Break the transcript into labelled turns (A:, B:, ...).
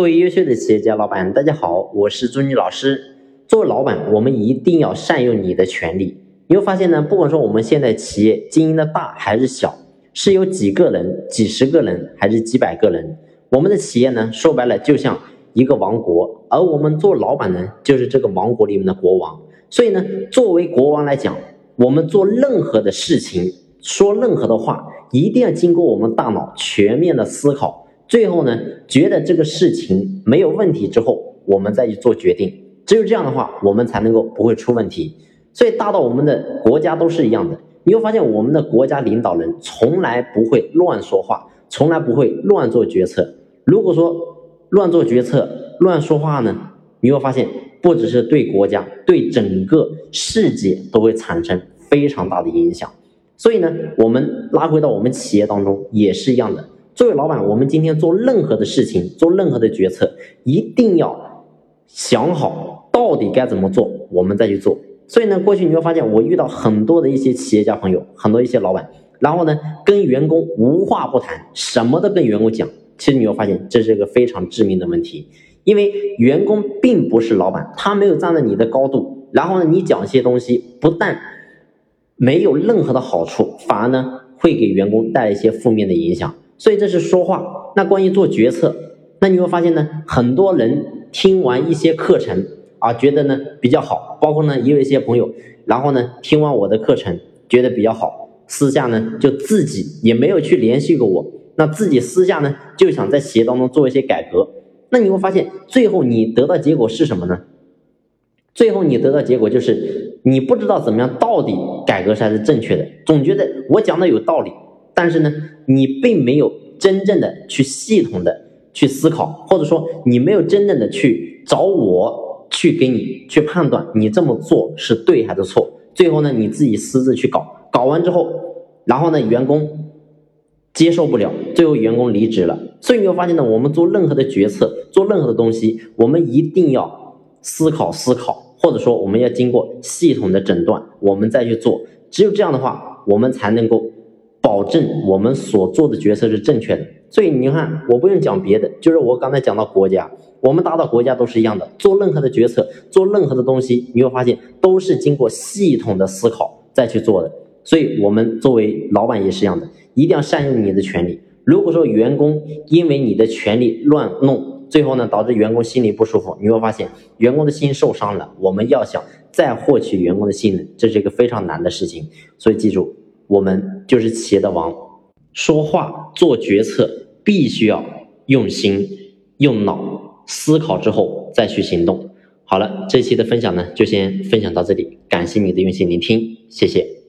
A: 各位优秀的企业家老板，大家好，我是朱妮老师。作为老板，我们一定要善用你的权利。你会发现呢，不管说我们现在企业经营的大还是小，是有几个人、几十个人还是几百个人，我们的企业呢，说白了就像一个王国，而我们做老板呢，就是这个王国里面的国王。所以呢，作为国王来讲，我们做任何的事情、说任何的话，一定要经过我们大脑全面的思考。最后呢，觉得这个事情没有问题之后，我们再去做决定。只有这样的话，我们才能够不会出问题。所以大到我们的国家都是一样的。你会发现，我们的国家领导人从来不会乱说话，从来不会乱做决策。如果说乱做决策、乱说话呢，你会发现，不只是对国家，对整个世界都会产生非常大的影响。所以呢，我们拉回到我们企业当中也是一样的。作为老板，我们今天做任何的事情，做任何的决策，一定要想好到底该怎么做，我们再去做。所以呢，过去你会发现，我遇到很多的一些企业家朋友，很多一些老板，然后呢，跟员工无话不谈，什么都跟员工讲。其实你会发现，这是一个非常致命的问题，因为员工并不是老板，他没有站在你的高度，然后呢，你讲一些东西，不但没有任何的好处，反而呢，会给员工带来一些负面的影响。所以这是说话。那关于做决策，那你会发现呢，很多人听完一些课程啊，觉得呢比较好，包括呢也有一些朋友，然后呢听完我的课程觉得比较好，私下呢就自己也没有去联系过我，那自己私下呢就想在企业当中做一些改革。那你会发现，最后你得到结果是什么呢？最后你得到结果就是你不知道怎么样到底改革才是正确的，总觉得我讲的有道理。但是呢，你并没有真正的去系统的去思考，或者说你没有真正的去找我去给你去判断你这么做是对还是错。最后呢，你自己私自去搞，搞完之后，然后呢，员工接受不了，最后员工离职了。所以你会发现呢，我们做任何的决策，做任何的东西，我们一定要思考思考，或者说我们要经过系统的诊断，我们再去做。只有这样的话，我们才能够。保证我们所做的决策是正确的，所以你看，我不用讲别的，就是我刚才讲到国家，我们打倒国家都是一样的，做任何的决策，做任何的东西，你会发现都是经过系统的思考再去做的。所以，我们作为老板也是一样的，一定要善用你的权利。如果说员工因为你的权利乱弄，最后呢导致员工心里不舒服，你会发现员工的心受伤了。我们要想再获取员工的信任，这是一个非常难的事情。所以记住。我们就是企业的王，说话做决策必须要用心用脑思考之后再去行动。好了，这期的分享呢就先分享到这里，感谢你的用心聆听，谢谢。